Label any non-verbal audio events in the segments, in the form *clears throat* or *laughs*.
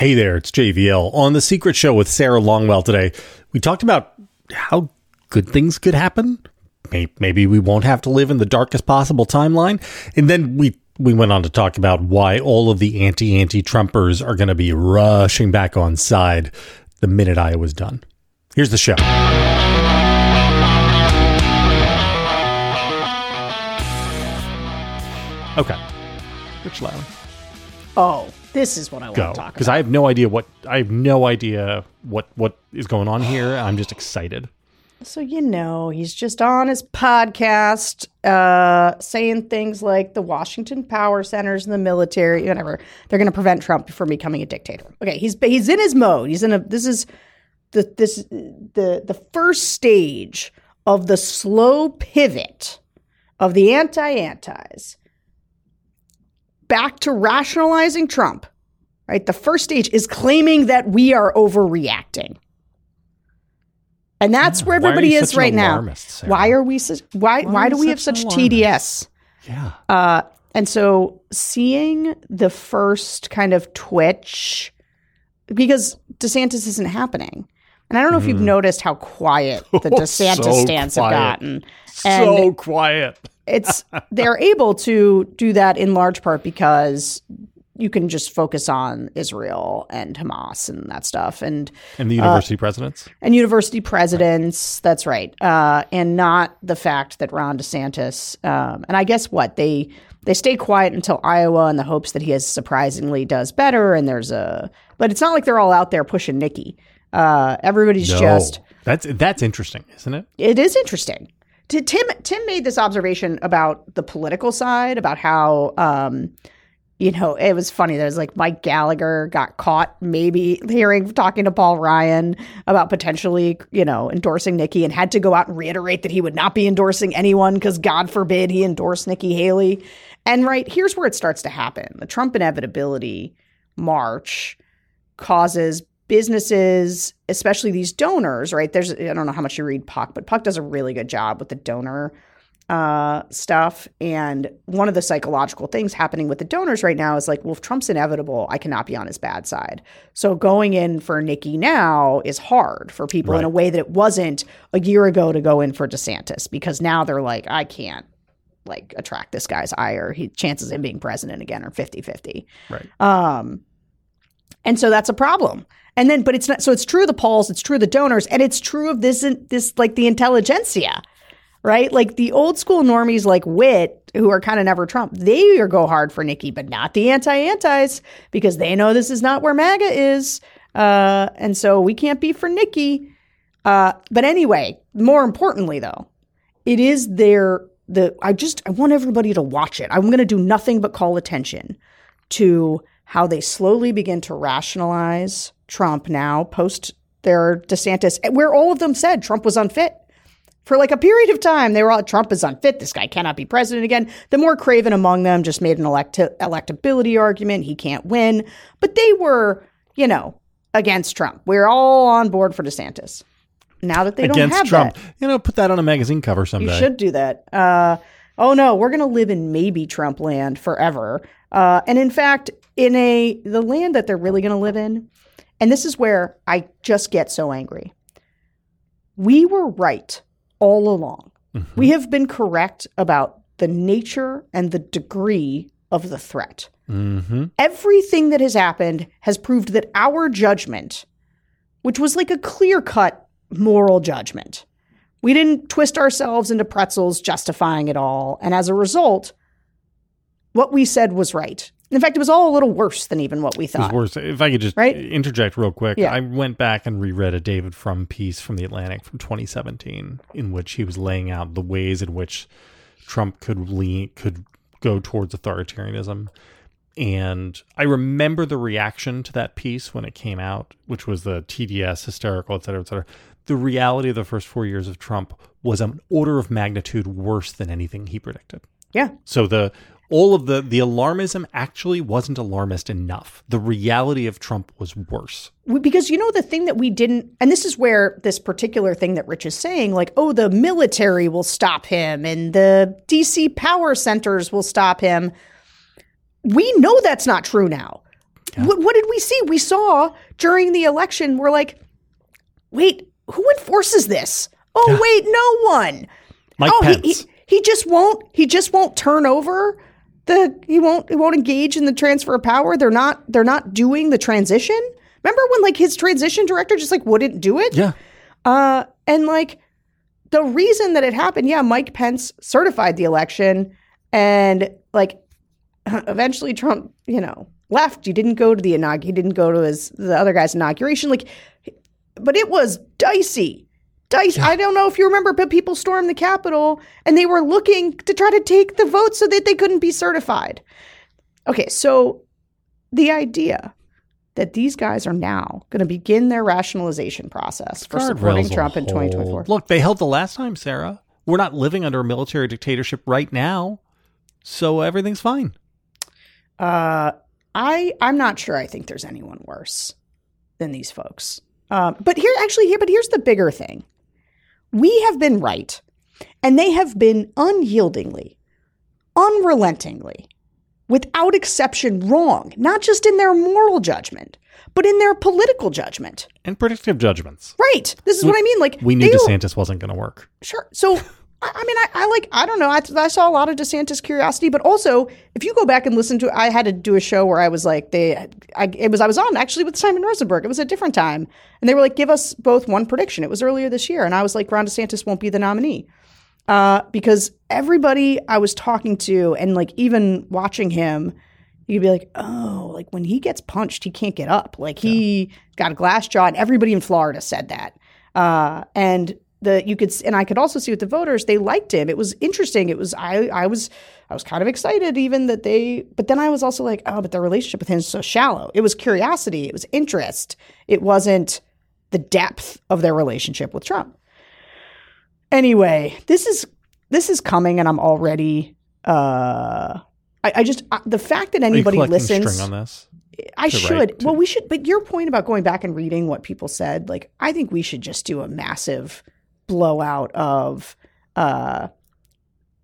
Hey there, it's JVL. On The Secret Show with Sarah Longwell today, we talked about how good things could happen. Maybe we won't have to live in the darkest possible timeline. And then we we went on to talk about why all of the anti anti Trumpers are going to be rushing back on side the minute I was done. Here's the show. Okay. Rich Lowry. Oh, this is what I want Go. to talk Because. I have no idea what I have no idea what what is going on here. I'm just excited. So you know, he's just on his podcast, uh, saying things like the Washington power centers and the military, whatever. They're going to prevent Trump from becoming a dictator. Okay, he's he's in his mode. He's in a. This is the this the the first stage of the slow pivot of the anti antis back to rationalizing Trump. Right, the first stage is claiming that we are overreacting. And that's where everybody is right now. Sarah? Why are we such, why Why why, do we have such? TDS? Yeah. Uh, and so seeing the first kind of twitch because DeSantis isn't happening. And I don't know if you've noticed how quiet the *laughs* DeSantis. So stans quiet. have gotten. so quiet. It's *laughs* they're able to do that in large part because you can just focus on Israel and Hamas and that stuff and And the university presidents. and university presidents. That's right, uh, and not the fact that Ron DeSantis. Um, and I guess what they they stay quiet until Iowa in the hopes that he has surprisingly does better. And there's a, but it's not like they're all out there pushing Nikki. Uh, everybody's just. that's that's interesting, isn't it? It is interesting. Tim Tim made this observation about the political side, about how um, you know, it was funny. That was like Mike Gallagher got caught maybe hearing talking to Paul Ryan about potentially, you know, endorsing Nikki and had to go out and reiterate that he would not be endorsing anyone because God forbid he endorsed Nikki Haley. And right, here's where it starts to happen. The Trump inevitability march causes businesses, especially these donors, right? There's I don't know how much you read Puck, but Puck does a really good job with the donor uh, stuff. And one of the psychological things happening with the donors right now is like, well, if Trump's inevitable, I cannot be on his bad side. So going in for Nikki now is hard for people in a way that it wasn't a year ago to go in for DeSantis because now they're like, I can't like attract this guy's ire. He chances of him being president again are 50-50. Right. Um, and so that's a problem. And then, but it's not. So it's true of the polls. It's true of the donors, and it's true of this. This like the intelligentsia, right? Like the old school normies, like Wit, who are kind of never Trump. They are go hard for Nikki, but not the anti antis because they know this is not where MAGA is, uh, and so we can't be for Nikki. Uh, but anyway, more importantly, though, it is their the. I just I want everybody to watch it. I'm going to do nothing but call attention to how they slowly begin to rationalize Trump now post their DeSantis, where all of them said Trump was unfit. For like a period of time, they were all Trump is unfit. This guy cannot be president again. The more craven among them just made an elect- electability argument. He can't win. But they were, you know, against Trump. We're all on board for DeSantis. Now that they don't have Trump. that, You know, put that on a magazine cover someday. you should do that. Uh, oh no, we're going to live in maybe Trump land forever. Uh, and in fact, in a the land that they're really going to live in, and this is where I just get so angry. We were right all along. We have been correct about the nature and the degree of the threat. Mm-hmm. Everything that has happened has proved that our judgment, which was like a clear cut moral judgment, we didn't twist ourselves into pretzels justifying it all. And as a result, what we said was right. In fact, it was all a little worse than even what we It was thought. worse. If I could just Right? interject real quick, Yeah. I went back and reread a David Frum piece from the Atlantic from 2017, in which he was laying out the ways in which Trump could lean, could go towards authoritarianism. And I remember the reaction to that piece when it came out, which was the TDS, hysterical, et cetera, et cetera. The reality of the first four years of Trump was an order of magnitude worse than anything he predicted. Yeah. So the all of the the alarmism actually wasn't alarmist enough. The reality of Trump was worse. Because you know the thing that we didn't and this is where this particular thing that rich is saying like oh the military will stop him and the dc power centers will stop him we know that's not true now what, what did we see? We saw during the election, we're like, wait, who enforces this? Oh, wait, no one. Mike oh, he, Pence. he he just won't he just won't turn over the he won't he won't engage in the transfer of power. They're not they're not doing the transition. Remember when like his transition director just like wouldn't do it? yeah. Uh, and like the reason that it happened, yeah, Mike Pence certified the election, and like *clears throat* eventually Trump, you know, left. He didn't go to the inaug. He didn't go to his the other guy's inauguration. Like, but it was dicey. Dicey. I don't know if you remember, but people stormed the Capitol and they were looking to try to take the vote so that they couldn't be certified. Okay, so the idea that these guys are now going to begin their rationalization process for supporting Trump in 2024. Look, they held the last time, Sarah. We're not living under a military dictatorship right now, so everything's fine. Uh, I I'm not sure. I think there's anyone worse than these folks. Um, but here, actually, here, but here's the bigger thing: we have been right, and they have been unyieldingly, unrelentingly, without exception, wrong. Not just in their moral judgment, but in their political judgment. And predictive judgments. Right. This is what I mean. Like We knew DeSantis wasn't going to work. Sure. So, I mean, I, I like, I don't know. I, I saw a lot of DeSantis curiosity, but also, if you go back and listen to, I had to do a show where I was like, they, I, it was, I was on actually with Simon Rosenberg. It was a different time. And they were like, give us both one prediction. It was earlier this year. And I was like, Ron DeSantis won't be the nominee. Uh, because everybody I was talking to and like even watching him, you'd be like, oh, like when he gets punched, he can't get up. Like he got a glass jaw, and everybody in Florida said that. Uh, and the you could and I could also see with the voters, they liked him. It was interesting. It was I I was I was kind of excited even that they, but then I was also like, oh, but their relationship with him is so shallow. It was curiosity, it was interest. It wasn't the depth of their relationship with Trump. Anyway, this is this is coming, and I'm already. Uh, I, I just I, the fact that Are you anybody listens. on this? I should. to- Well, we should. But your point about going back and reading what people said, like I think we should just do a massive blowout of, uh,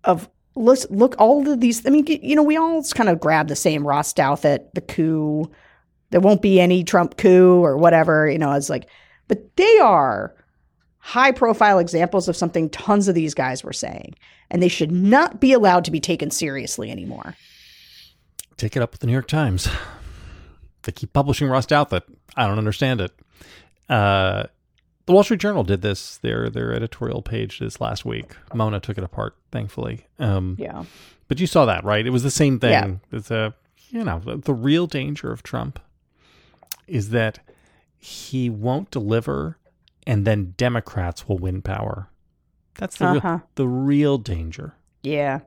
of look look all of these. I mean, you know, we all kind of grab the same Ross Douthat, the coup. There won't be any Trump coup or whatever. You know, it's like, but they are high profile examples of something tons of these guys were saying, and they should not be allowed to be taken seriously anymore. Take it up with the New York Times. They keep publishing Ross Douthat. I don't understand it. Uh, the Wall Street Journal did this. Their their editorial page this last week. Mona took it apart, thankfully. Um, Yeah. But you saw that, right? It was the same thing. Yeah. It's a, you know, the, the real danger of Trump is that he won't deliver, and then Democrats will win power. That's the Uh-huh. real, the real danger. Yeah.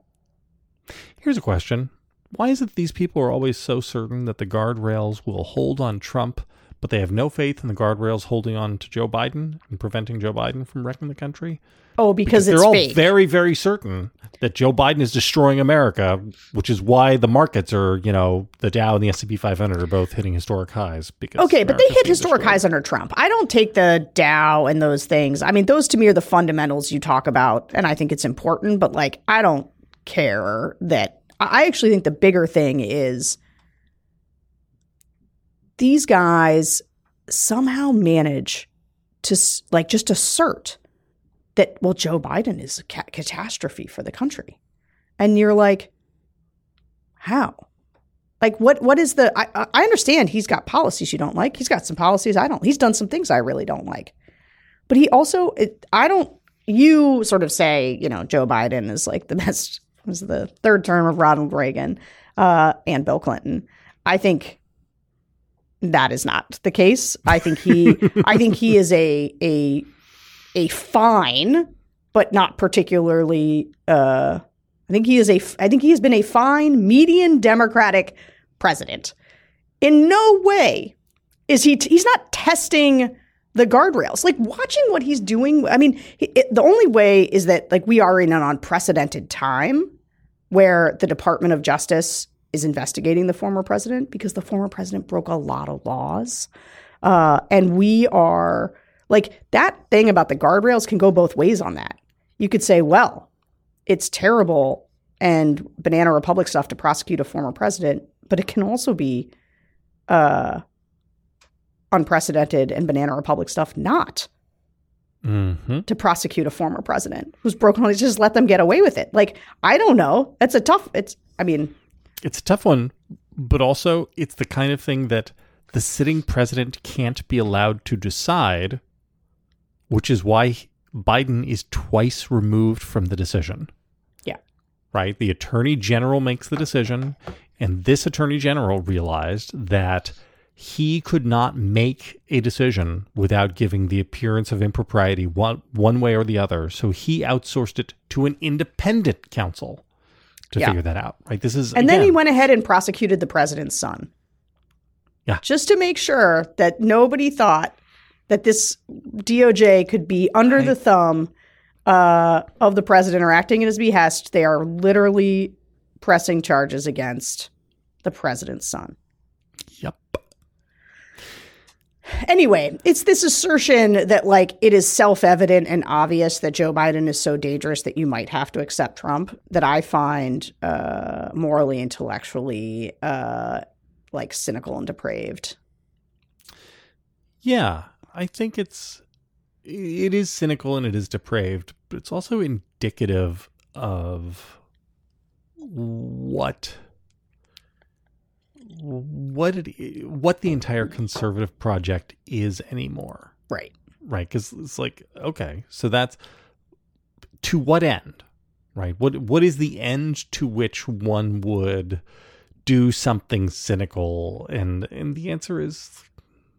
Here's a question: Why is it these people are always so certain that the guardrails will hold on Trump, but they have no faith in the guardrails holding on to Joe Biden and preventing Joe Biden from wrecking the country? Oh, because, they're it's all fake. very, very certain that Joe Biden is destroying America, which is why the markets are, you know, the Dow and the S and P 500 are both hitting historic highs. Because Okay, but they hit historic destroyed. highs under Trump. I don't take the Dow and those things. I mean, those to me are the fundamentals you talk about, and I think it's important. But like, I don't care that. I actually think the bigger thing is these guys somehow manage to like just assert that well, Joe Biden is a ca- catastrophe for the country, and you're like, how? Like what? What is the? I, I- understand he's got policies you don't like. He's got some policies I don't. He's done some things I really don't like. But he also, it, I don't. You sort of say, you know, Joe Biden is like the *laughs* best. Was the third term of Ronald Reagan uh, and Bill Clinton. I think that is not the case. I think he. *laughs* I think he is a a a fine, but not particularly. Uh, I think he is a. I think he has been a fine median Democratic president. In no way is he. he's not testing the guardrails. Like watching what he's doing. I mean, it- the only way is that like we are in an unprecedented time where the Department of Justice is investigating the former president because the former president broke a lot of laws, uh, and we are like that thing about the guardrails can go both ways on that. You could say, well, it's terrible and banana republic stuff to prosecute a former president, but it can also be uh, unprecedented and Banana Republic stuff not hmm to prosecute a former president who's broken all just let them get away with it. Like, I don't know. That's a tough, it's, I mean, It's a tough one, but also it's the kind of thing that the sitting president can't be allowed to decide, which is why Biden is twice removed from the decision. Yeah. Right? The attorney general makes the decision, and this attorney general realized that he could not make a decision without giving the appearance of impropriety one, one way or the other. So he outsourced it to an independent counsel to Yeah. figure that out. Right? This is and then he went ahead and prosecuted the president's son. Yeah. Just to make sure that nobody thought that this DOJ could be under I- the thumb uh, of the president or acting at his behest. They are literally pressing charges against the president's son. Anyway, it's this assertion that like it is self-evident and obvious that Joe Biden is so dangerous that you might have to accept Trump that I find uh, morally, intellectually, uh, like cynical and depraved. Yeah, I think it's it is cynical and it is depraved, but it's also indicative of what what it what the entire conservative project is anymore, Right. right? Because it's like okay, so that's to what end, right? What what is the end to which one would do something cynical? And and the answer is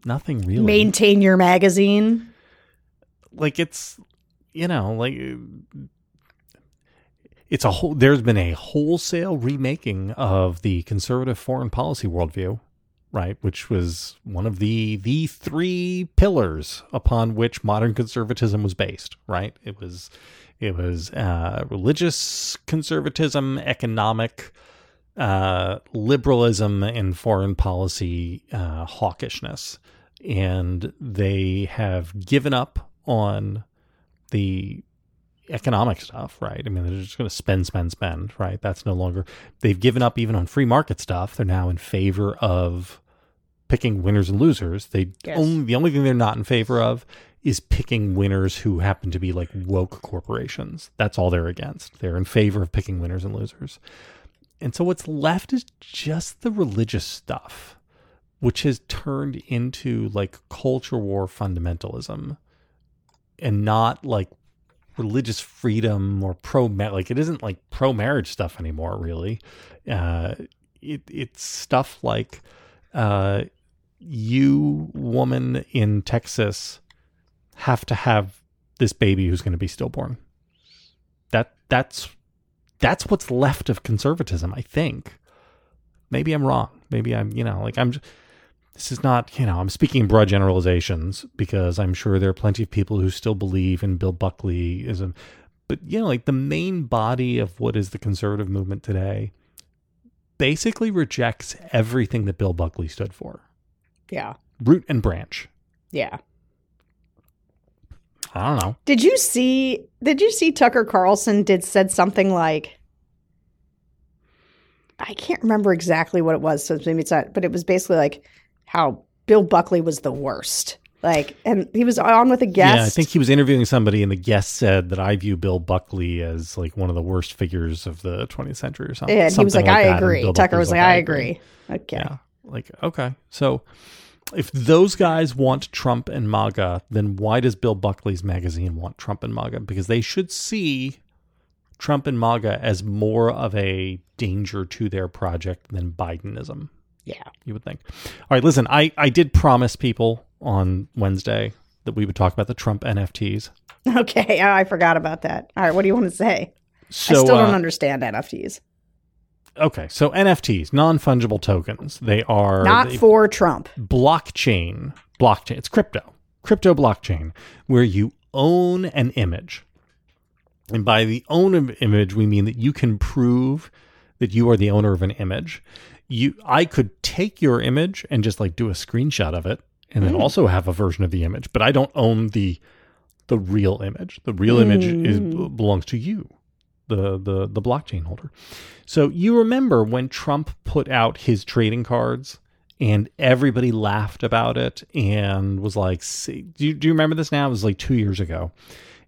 nothing really Maintain your magazine. like it's you know like it's a whole there's been a wholesale remaking of the conservative foreign policy worldview right? Which was one of the the three pillars upon which modern conservatism was based right? It was it was uh, religious conservatism economic uh, liberalism and foreign policy uh, hawkishness. And they have given up on the economic stuff, right? I mean, they're just going to spend, spend, spend, right? That's no longer, they've given up even on free market stuff. They're now in favor of picking winners and losers. They Yes. only, the only thing they're not in favor of is picking winners who happen to be like woke corporations. That's all they're against. They're in favor of picking winners and losers. And so what's left is just the religious stuff, which has turned into like culture war fundamentalism and not like religious freedom or pro like it isn't like pro marriage stuff anymore really. Uh it it's stuff like uh you woman in Texas have to have this baby who's going to be stillborn. That that's that's what's left of conservatism i think. Maybe i'm wrong. Maybe i'm you know like i'm just, this is not, you know, I'm speaking broad generalizations because I'm sure there are plenty of people who still believe in Bill Buckleyism. But, you know, like the main body of what is the conservative movement today basically rejects everything that Bill Buckley stood for Yeah. root and branch. Yeah. I don't know. Did you see did you see Tucker Carlson did said something like I can't remember exactly what it was, so maybe it's not, but it was basically like how Bill Buckley was the worst. Like and he was on with a guest. Yeah, I think he was interviewing somebody, and the guest said that I view Bill Buckley as like one of the worst figures of the 20th century or something. and he was something like, I. Agree. Tucker Buckley was like, I agree. Okay. Yeah. Like, okay. So if those guys want Trump and MAGA, then why does Bill Buckley's magazine want Trump and MAGA? Because they should see Trump and MAGA as more of a danger to their project than Bidenism, Yeah. you would think. All right, listen, I, I did promise people on Wednesday that we would talk about the Trump NFTs. Okay. Oh, I forgot about that. All right. What do you want to say? So, I still uh, don't understand NFTs. okay, so NFTs, non fungible tokens, they are Not for Trump. blockchain blockchain it's crypto crypto blockchain where you own an image and by the own of image we mean that you can prove that you are the owner of an image you i could take your image and just like do a screenshot of it and then Mm. also have a version of the image but i don't own the the real image the real image is Mm. belongs to you the the the blockchain holder so you remember when trump put out his trading cards and everybody laughed about it and was like, see, do, you, do you remember this now? It was like two years ago.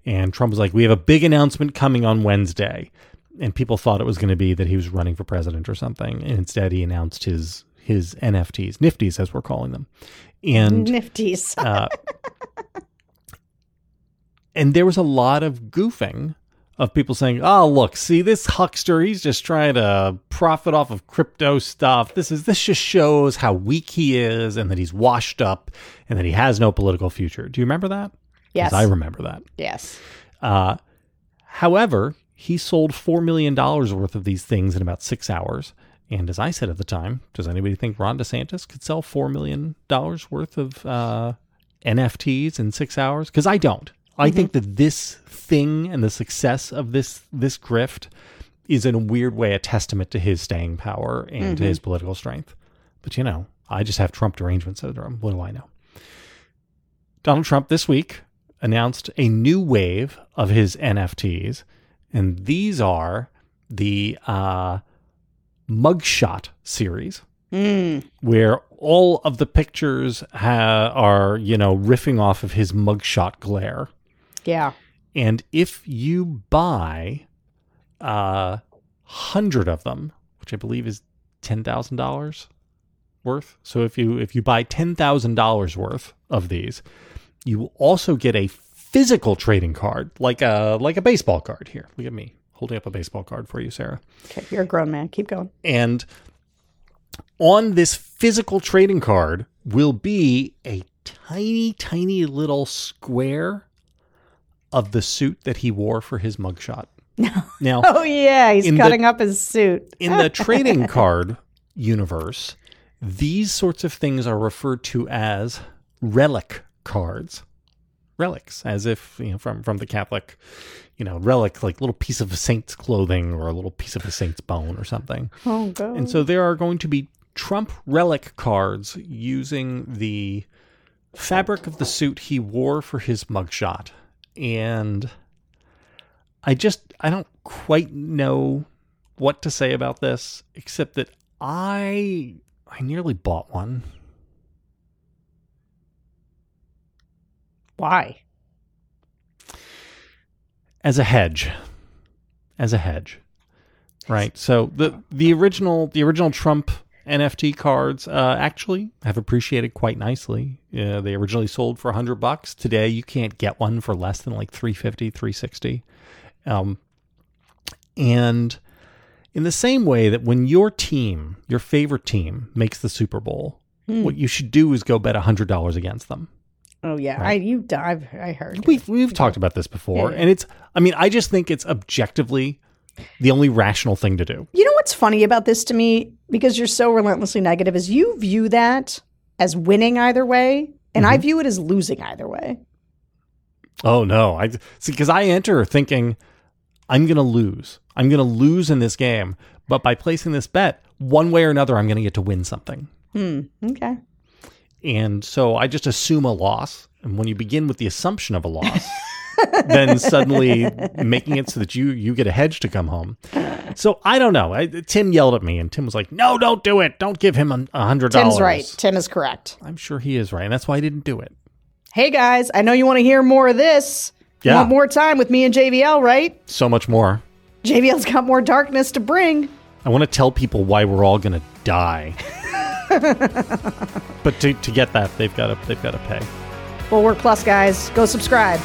And Trump was like, we have a big announcement coming on Wednesday. And people thought it was going to be that he was running for president or something. And instead, he announced his his NFTs, Nifties, as we're calling them. And Nifties. uh, and there was a lot of goofing of people saying, "Oh, look, see this huckster, he's just trying to profit off of crypto stuff. This is this just shows how weak he is and that he's washed up and that he has no political future." Do you remember that? yes. I remember that. yes. Uh, however, he sold $4 million worth of these things in about six hours. And as I said at the time, does anybody think Ron DeSantis could sell $4 million worth of uh, NFTs in six hours? Because I don't. I think that this thing and the success of this this grift is in a weird way a testament to his staying power and to his political strength. But you know, I just have Trump derangement syndrome. What do I know? Donald Trump this week announced a new wave of his NFTs, and these are the uh, mugshot series, Mm. where all of the pictures ha- are, you know, riffing off of his mugshot glare. Yeah. And if you buy a hundred of them, which I believe is ten thousand dollars worth, so if you if you buy ten thousand dollars worth of these, you will also get a physical trading card, like a like a baseball card. Here, look at me holding up a baseball card for you, Sarah. Okay. You're a grown man. Keep going. And on this physical trading card will be a tiny, tiny little square of the suit that he wore for his mugshot. *laughs* now, Oh yeah, he's In the- cutting up his suit. in the *laughs* trading card universe, these sorts of things are referred to as relic cards. Relics, as if you know from from the Catholic, you know, relic like little piece of a saint's clothing or a little piece of a saint's bone or something. *laughs* Oh god. And so there are going to be Trump relic cards using the fabric of the suit he wore for his mugshot. And I just, I don't quite know what to say about this, except that I, I nearly bought one. Why? as a hedge. As a hedge. Right. So the the original the original trump nft cards uh, actually have appreciated quite nicely. Uh, they originally sold for 100 bucks. Today you can't get one for less than like 350 360 um, and in the same way that when your team your favorite team makes the super bowl what you should do is go bet $100 against them Oh yeah. I you I've I heard. We've we've talked about this before, Yeah, yeah. and it's. I mean, I just think it's objectively the only rational thing to do. You know what's funny about this to me because you're so relentlessly negative is you view that as winning either way and I view it as losing either way. Oh no, I see because I enter thinking I'm going to lose. I'm going to lose in this game, but by placing this bet, one way or another, I'm going to get to win something. Hmm. Okay. And so I just assume a loss. And when you begin with the assumption of a loss, *laughs* then suddenly making it so that you you get a hedge to come home. So I don't know. I, Tim yelled at me, and Tim was like, "No, don't do it. Don't give him a hundred dollars." Tim's right. Tim is correct. I'm sure he is right, and that's why I didn't do it. Hey guys, I know you want to hear more of this. You Yeah. want more time with me and JVL, right? So much more. JVL's got more darkness to bring. I want to tell people why we're all going to die. *laughs* but to, to get that, they've got to they've got to pay. Well, we're plus guys. Go subscribe.